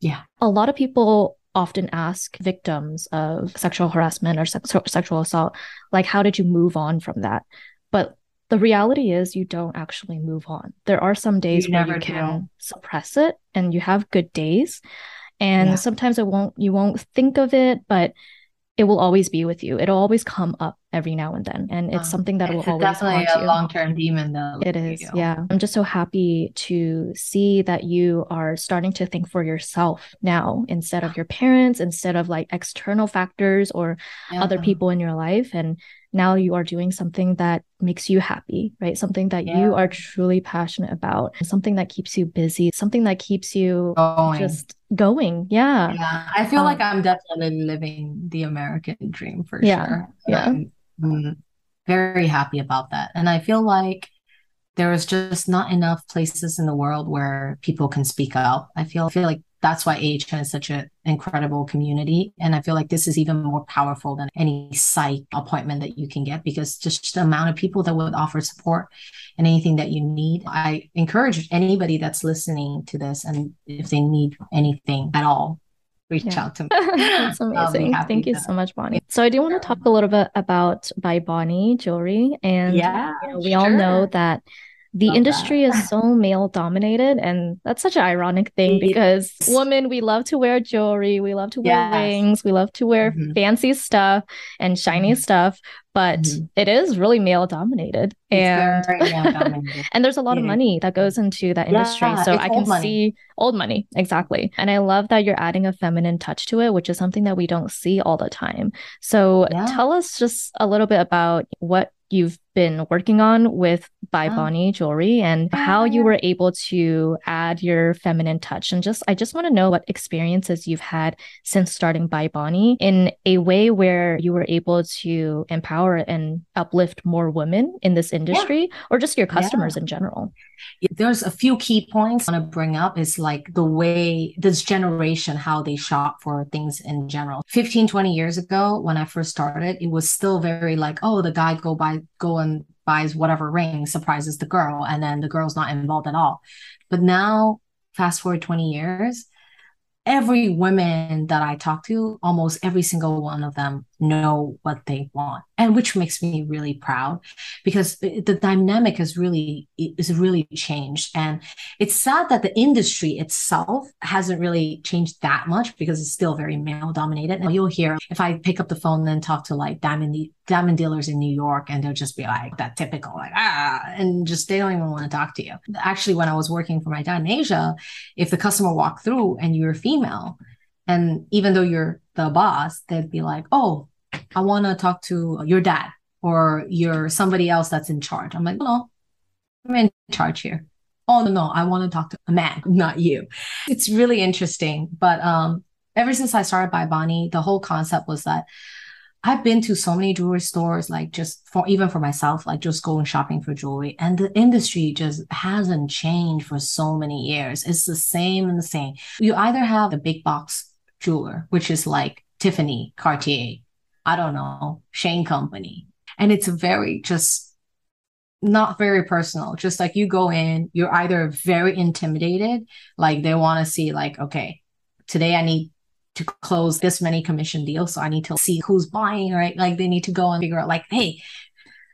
Yeah. A lot of people often ask victims of sexual harassment or sex- sexual assault, like, how did you move on from that? But the reality is, you don't actually move on. There are some days You where you do. can suppress it and you have good days. And Yeah. sometimes it won't, you won't think of it, but it will always be with you. It'll always come up every now and then. And it's Um, something that will it's always definitely a long-term demon though It is, yeah. I'm just so happy to see that you are starting to think for yourself now instead of your parents, instead of like external factors or other people in your life. And now you are doing something that makes you happy, right? Something that Yeah. you are truly passionate about, something that keeps you busy, something that keeps you going just going. Yeah. yeah i feel like Um, i'm definitely living the american dream for Yeah, sure yeah. I'm, mm, very happy about that and i feel like there is just not enough places in the world where people can speak out i feel I feel like that's why AHN is such an incredible community. And I feel like this is even more powerful than any psych appointment that you can get because just the amount of people that would offer support and anything that you need. I encourage anybody that's listening to this and if they need anything at all, reach Yeah. out to me. That's amazing. Thank you to- so much, Bonnie. So I do want to talk a little bit about By Bonnie jewelry. And Yeah, you know, we all know that the Love industry that. is so male dominated, and that's such an ironic thing because women, we love to wear jewelry, we love to wear Yes. rings, we love to wear Mhm. fancy stuff and shiny Mhm. stuff, but Mhm. it is really male dominated. And and there's a lot of money that goes into that industry. Yeah, so I can money. see old money, exactly. And I love that you're adding a feminine touch to it, which is something that we don't see all the time. So Yeah. tell us just a little bit about what you've been working on with By Yeah. Bonnie jewelry and oh, how you were able to add your feminine touch. And just I just want to know what experiences you've had since starting By Bonnie in a way where you were able to empower and uplift more women in this industry or just your Yeah. customers in general. there's a few key points I want to bring up is like the way this generation how they shop for things in general 15 20 years ago when i first started it was still very like oh the guy go buy go and buys whatever ring surprises the girl and then the girl's not involved at all. But now fast forward 20 years every woman that i talk to almost every single one of them know what they want and which makes me really proud because the dynamic has really is really changed. And it's sad that the industry itself hasn't really changed that much because it's still very male dominated. And you'll hear if i pick up the phone and talk to like diamond diamond dealers in new york and they'll just be like that typical like ah and just they don't even want to talk to you. Actually when i was working for my dad in asia if the customer walked through and you're female and even though you're the boss they'd be like oh i want to talk to your dad or you're somebody else that's in charge i'm like no i'm in charge here oh no no i want to talk to a man not you it's really interesting but um ever since i started by bonnie the whole concept was that I've been to so many jewelry stores, like just for even for myself, like just going shopping for jewelry. And the industry just hasn't changed for so many years. It's the same and the same. You either have a big box jeweler, which is like Tiffany, Cartier, I don't know, Shane Company. And it's very just not very personal. Just like you go in, you're either very intimidated, like they want to see, like, okay, today I need to close this many commission deals. So I need to see who's buying, right? Like they need to go and figure out, like, hey,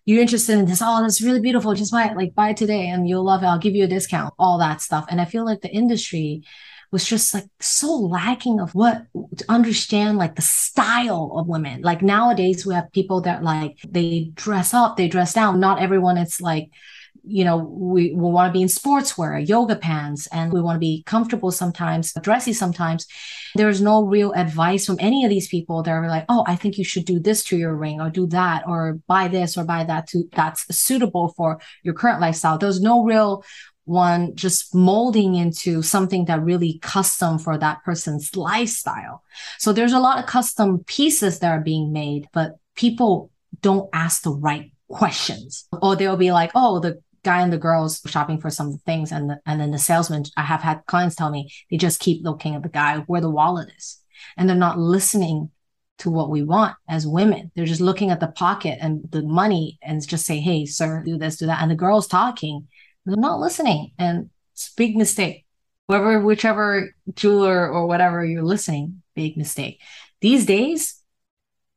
you're interested in this? Oh, that's really beautiful. Just buy it, like buy it today and you'll love it. I'll give you a discount, all that stuff. And I feel like the industry was just like so lacking of what to understand like the style of women. Like nowadays we have people that like they dress up, they dress down. Not everyone it's like you know, we, we want to be in sportswear, yoga pants, and we want to be comfortable sometimes, dressy sometimes. There's no real advice from any of these people that are like, oh, I think you should do this to your ring or do that or buy this or buy that to that's suitable for your current lifestyle. There's no real one just molding into something that really custom for that person's lifestyle. So there's a lot of custom pieces that are being made, but people don't ask the right questions. Or they'll be like, oh, the guy and the girls shopping for some things and the, and then the salesman I have had clients tell me they just keep looking at the guy where the wallet is and they're not listening to what we want as women. They're just looking at the pocket and the money and just say, Hey, sir, do this, do that. And the girl's talking they're not listening. And it's big mistake. Whoever, whichever jeweler or whatever you're listening, big mistake. These days,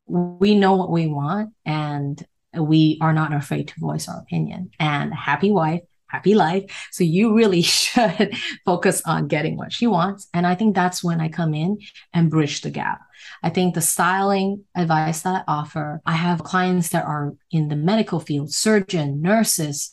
we know what we want and we are not afraid to voice our opinion. And happy wife, happy life. So you really should focus on getting what she wants. And I think that's when I come in and bridge the gap. I think the styling advice that I offer, I have clients that are in the medical field, surgeon, nurses,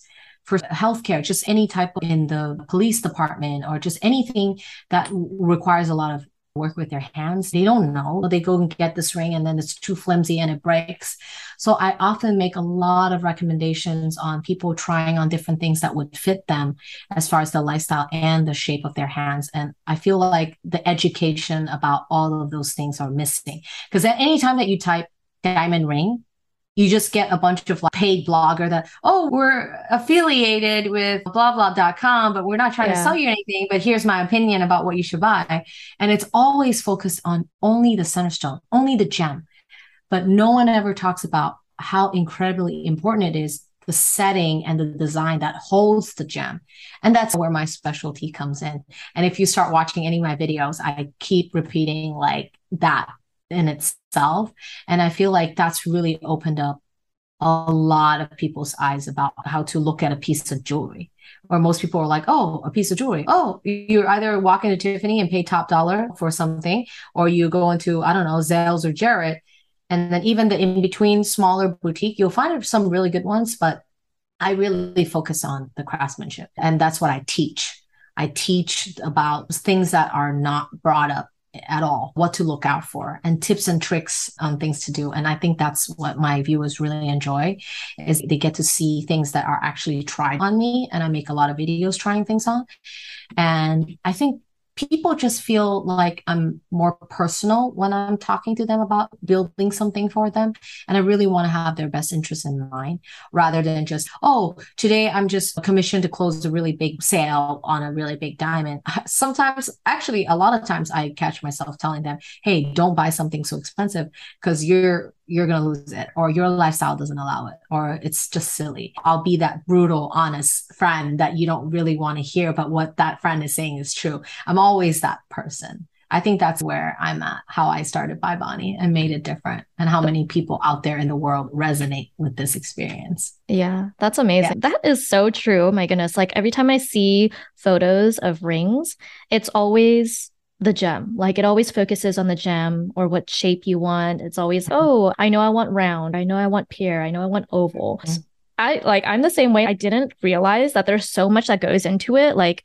for healthcare, just any type in the police department or just anything that requires a lot of work with their hands. They don't know. They go and get this ring and then it's too flimsy and it breaks. So I often make a lot of recommendations on people trying on different things that would fit them as far as the lifestyle and the shape of their hands. And I feel like the education about all of those things are missing because at any time that you type diamond ring, you just get a bunch of like paid blogger that, oh, we're affiliated with blah blah.com, but we're not trying yeah. to sell you anything, but here's my opinion about what you should buy. And it's always focused on only the center stone, only the gem. But no one ever talks about how incredibly important it is the setting and the design that holds the gem. And that's where my specialty comes in. And if you start watching any of my videos, I keep repeating like that in itself. And I feel like that's really opened up a lot of people's eyes about how to look at a piece of jewelry. Or most people are like, oh, a piece of jewelry. Oh, you're either walk into Tiffany and pay top dollar for something, or you go into, I don't know, Zales or Jared. And then even the in between smaller boutique, you'll find some really good ones, but I really focus on the craftsmanship. And that's what I teach. I teach about things that are not brought up at all what to look out for and tips and tricks on things to do. And i think that's what my viewers really enjoy is they get to see things that are actually tried on me and i make a lot of videos trying things on. And i think people just feel like I'm more personal when I'm talking to them about building something for them. And I really want to have their best interest in mind rather than just, oh, today I'm just commissioned to close a really big sale on a really big diamond. Sometimes, actually, a lot of times I catch myself telling them, hey, don't buy something so expensive because you're you're going to lose it or your lifestyle doesn't allow it or it's just silly. I'll be that brutal, honest friend that you don't really want to hear, but what that friend is saying is true. I'm always that person. I think that's where I'm at, how I started By Bonnie and made it different, and how many people out there in the world resonate with this experience. Yeah, that's amazing. Yeah. That is so true. Oh my goodness. Like every time I see photos of rings, it's always the gem. Like it always focuses on the gem or what shape you want. It's always, oh, I know I want round. I know I want pear. I know I want oval. Mm-hmm. I like, I'm the same way. I didn't realize that there's so much that goes into it. Like,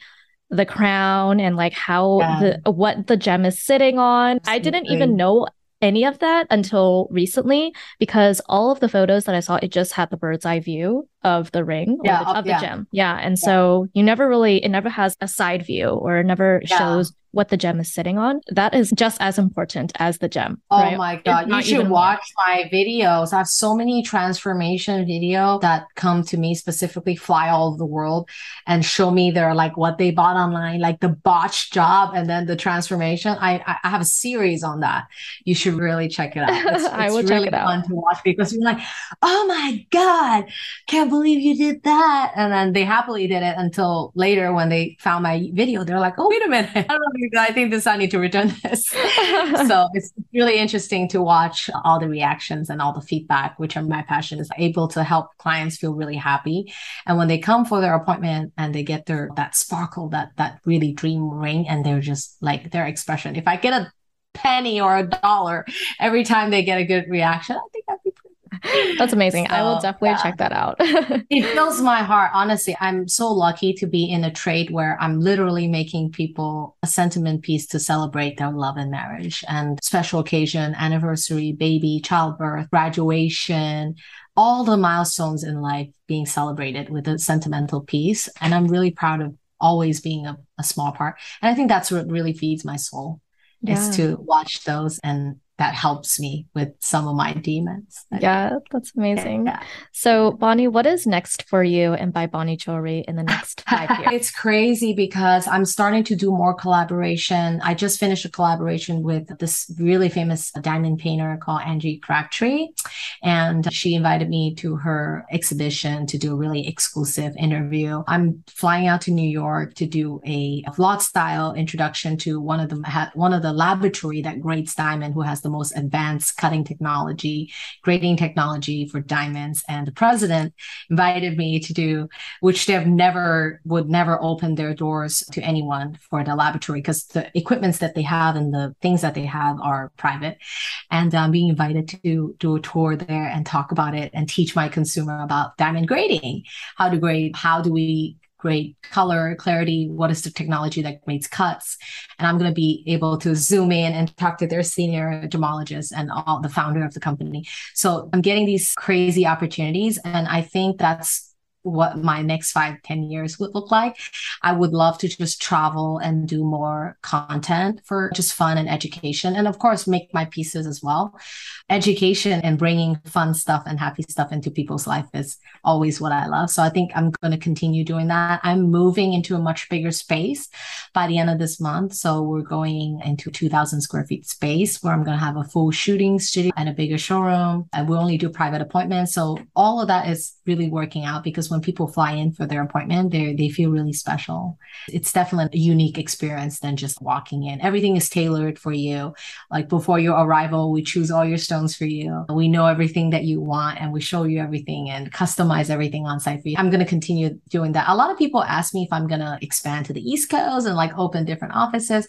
the crown and like how yeah. the what the gem is sitting on. Absolutely. I didn't even know any of that until recently because all of the photos that I saw, it just had the bird's eye view of the ring yeah, the, of yeah. the gem. Yeah. And yeah. so you never really, it never has a side view or never shows what the gem is sitting on, that is just as important as the gem. Oh right? my god, you should watch more. my videos. I have so many transformation video that come to me specifically fly all over the world and show me their like what they bought online, like the botched job and then the transformation. I I have a series on that. You should really check it out. It's, it's I will really check it fun out. to watch because you're like, oh my god, can't believe you did that. And then they happily did it until later when they found my video. They're like, oh wait a minute, I don't know. I think this I need to return this. so it's really interesting to watch all the reactions and all the feedback, which are my passion, is able to help clients feel really happy. And when they come for their appointment and they get their that sparkle, that that really dream ring, and they're just like their expression. If I get a penny or a dollar every time they get a good reaction, I think pretty That's amazing. So, I will definitely yeah. check that out. it fills my heart honestly i'm so lucky to be in a trade where i'm literally making people a sentiment piece to celebrate their love and marriage and special occasion anniversary baby childbirth graduation all the milestones in life being celebrated with a sentimental piece and i'm really proud of always being a, a small part and i think that's what really feeds my soul Yeah. is to watch those and that helps me with some of my demons yeah, that's amazing. Yeah. So, Bonnie, what is next for you and by Bonnie Jewelry in the next five years? it's crazy because I'm starting to do more collaboration. I just finished a collaboration with this really famous diamond painter called Angie Crabtree. And she invited me to her exhibition to do a really exclusive interview. I'm flying out to New York to do a vlog style introduction to one of the one of the laboratory that grades diamond who has the most advanced cutting technology, grading technology for diamonds. And the president invited me to do, which they've never would never open their doors to anyone for the laboratory because the equipments that they have and the things that they have are private. And I'm being invited to do a tour there and talk about it and teach my consumer about diamond grading, how to grade, how do we grade color, clarity, what is the technology that makes cuts. And I'm going to be able to zoom in and talk to their senior gemologist and all the founder of the company. So I'm getting these crazy opportunities. And I think that's what my next five, ten years would look like. I would love to just travel and do more content for just fun and education. And of course, make my pieces as well. Education and bringing fun stuff and happy stuff into people's life is always what I love. So I think I'm going to continue doing that. I'm moving into a much bigger space by the end of this month. So we're going into 2000 square feet space where I'm going to have a full shooting studio and a bigger showroom. And we only do private appointments. So all of that is really working out because when people fly in for their appointment, they they feel really special. It's definitely a unique experience than just walking in. Everything is tailored for you. Like before your arrival, we choose all your stones for you. We know everything that you want and we show you everything and customize everything on site for you. I'm going to continue doing that. A lot of people ask me if I'm going to expand to the East Coast and like open different offices,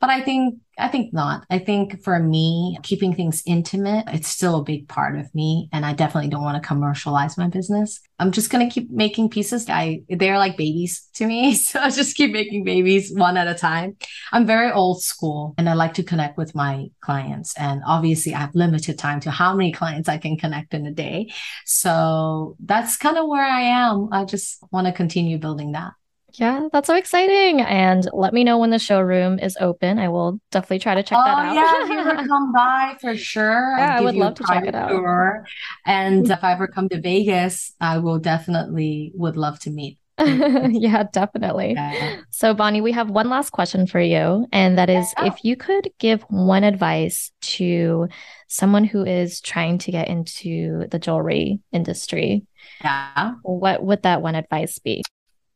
but I think I think not. I think for me, keeping things intimate, it's still a big part of me. And I definitely don't want to commercialize my business. I'm just to keep making pieces. I, they're like babies to me. So I just keep making babies one at a time. I'm very old school and I like to connect with my clients. And obviously I have limited time to how many clients I can connect in a day. So that's kind of where I am. I just want to continue building that. Yeah, that's so exciting. And let me know when the showroom is open. I will definitely try to check oh, that out. yeah, if you ever come by for sure. Yeah, I would love to check it out. Tour. And if I ever come to Vegas, I will definitely would love to meet. yeah, definitely. Yeah. So, Bonnie, we have one last question for you. And that is Yeah. if you could give one advice to someone who is trying to get into the jewelry industry, yeah. what would that one advice be?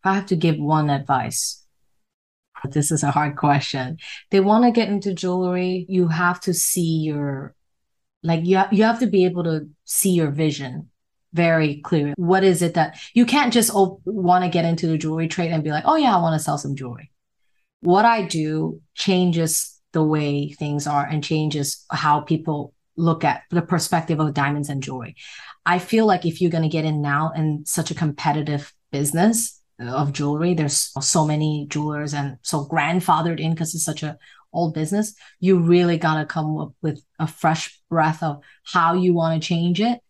I have to give one advice, this is a hard question. They want to get into jewelry, you have to see your like you ha- you have to be able to see your vision very clear. What is it that you can't just op- want to get into the jewelry trade and be like, "Oh yeah, I want to sell some jewelry." What I do changes the way things are and changes how people look at the perspective of diamonds and jewelry. I feel like if you're going to get in now in such a competitive business, Uh, of jewelry. There's so many jewelers and so grandfathered in because it's such a old business. You really got to come up with a fresh breath of how you want to change it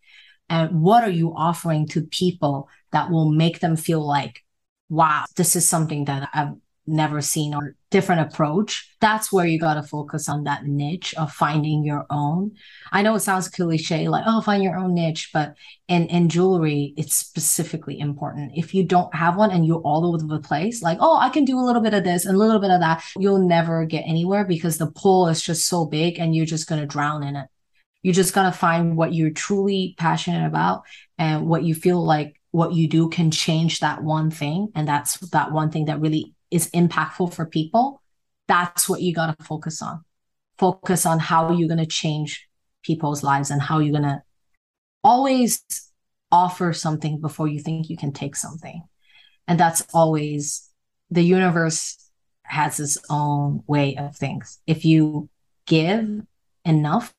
and what are you offering to people that will make them feel like, wow, this is something that I've never seen or different approach. That's where you got to focus on that niche of finding your own. I know it sounds cliche, like, oh, find your own niche, but in, in jewelry, it's specifically important. If you don't have one and you're all over the place, like, oh, I can do a little bit of this and a little bit of that, you'll never get anywhere because the pull is just so big and you're just going to drown in it. You're just going to find what you're truly passionate about and what you feel like what you do can change that one thing. And that's that one thing that really is impactful for people. That's what you got to focus on. Focus on how you're going to change people's lives and how you're going to always offer something before you think you can take something. And that's always the universe has its own way of things. If you give enough,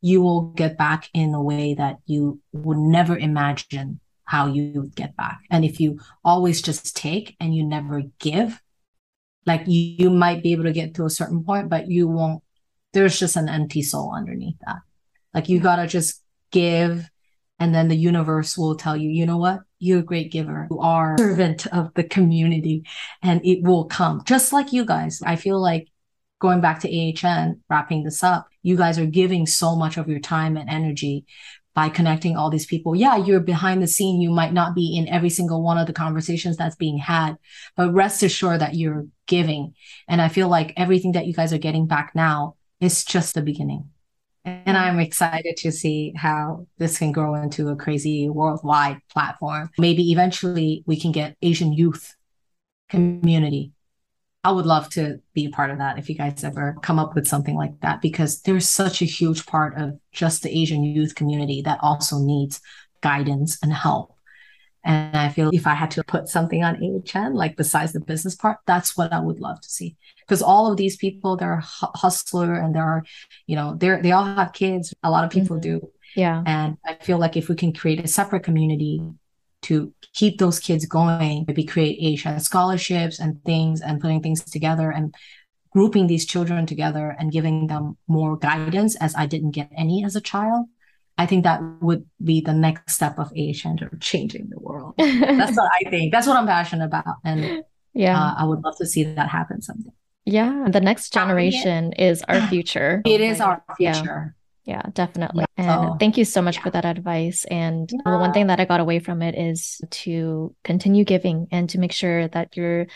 you will get back in a way that you would never imagine how you get back. And if you always just take and you never give, like you, you might be able to get to a certain point, but you won't, there's just an empty soul underneath that. Like you gotta just give and then the universe will tell you, you know what? You're a great giver. You are servant of the community and it will come just like you guys. I feel like going back to AHN, wrapping this up, you guys are giving so much of your time and energy by connecting all these people. Yeah, you're behind the scene. You might not be in every single one of the conversations that's being had, but rest assured that you're giving. And I feel like everything that you guys are getting back now is just the beginning. And I'm excited to see how this can grow into a crazy worldwide platform. Maybe eventually we can get Asian youth community I would love to be a part of that if you guys ever come up with something like that, because there's such a huge part of just the Asian youth community that also needs guidance and help. And I feel if I had to put something on AHN, like besides the business part, that's what I would love to see. Because all of these people, they're hustler and they're, you know, they're, they all have kids. A lot of people mm-hmm. do. Yeah. And I feel like if we can create a separate community to keep those kids going, maybe create Asian scholarships and things and putting things together and grouping these children together and giving them more guidance as I didn't get any as a child. I think that would be the next step of Asian or changing the world. That's what I think. That's what I'm passionate about. And yeah, uh, I would love to see that happen someday. Yeah. The next generation is our future. It is our future. Yeah. Definitely. Yeah. And thank you so much yeah. for that advice. And yeah. one thing that I got away from it is to continue giving and to make sure that you're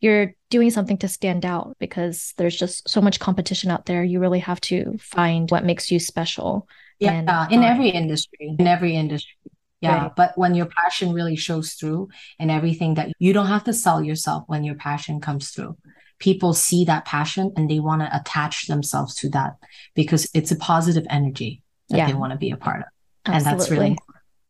you're doing something to stand out because there's just so much competition out there. You really have to find what makes you special. Yeah, and, in uh, every industry, in every industry. Yeah, right. but when your passion really shows through and everything that you don't have to sell yourself when your passion comes through people see that passion and they want to attach themselves to that because it's a positive energy that yeah. they want to be a part of. Absolutely. And that's really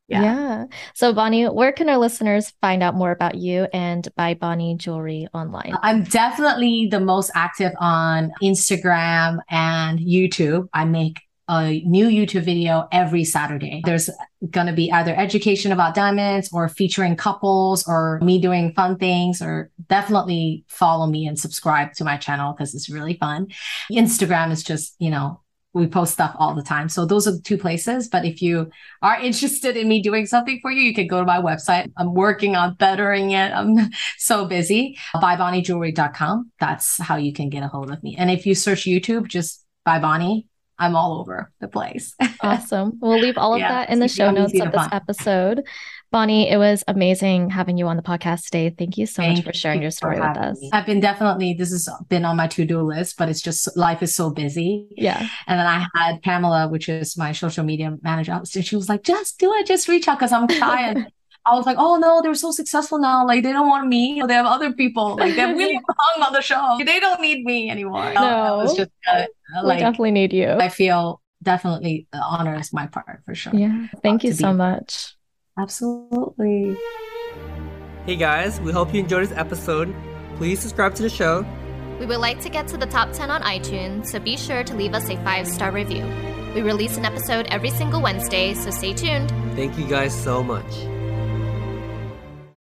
yeah. yeah. So, Bonnie, where can our listeners find out more about you and By Bonnie jewelry online? I'm definitely the most active on Instagram and YouTube. I make a new YouTube video every Saturday. There's going to be either education about diamonds or featuring couples or me doing fun things or definitely follow me and subscribe to my channel because it's really fun. Instagram is just, you know, we post stuff all the time. So those are the two places. But if you are interested in me doing something for you, you can go to my website. I'm working on bettering it. I'm so busy. ByBonnieJewelry.com. That's how you can get a hold of me. And if you search YouTube, just By Bonnie I'm all over the place. awesome. We'll leave all of yeah, that in the show notes of this episode. Bonnie, it was amazing having you on the podcast today. Thank you so Thank much for sharing your story with us. Me. I've been definitely, this has been on my to do list, but it's just life is so busy. Yeah. And then I had Pamela, which is my social media manager. She was like, just do it, just reach out because I'm trying. I was like, oh no, they're so successful now. Like they don't want me. They have other people. Like they're really hung on the show. They don't need me anymore. No, it's just uh, like, we definitely need you. I feel definitely the honor is my part for sure. Yeah. Thank you so much. Absolutely. Hey guys, we hope you enjoyed this episode. Please subscribe to the show. We would like to get to the top 10 on iTunes, so be sure to leave us a five star review. We release an episode every single Wednesday, so stay tuned. Thank you guys so much.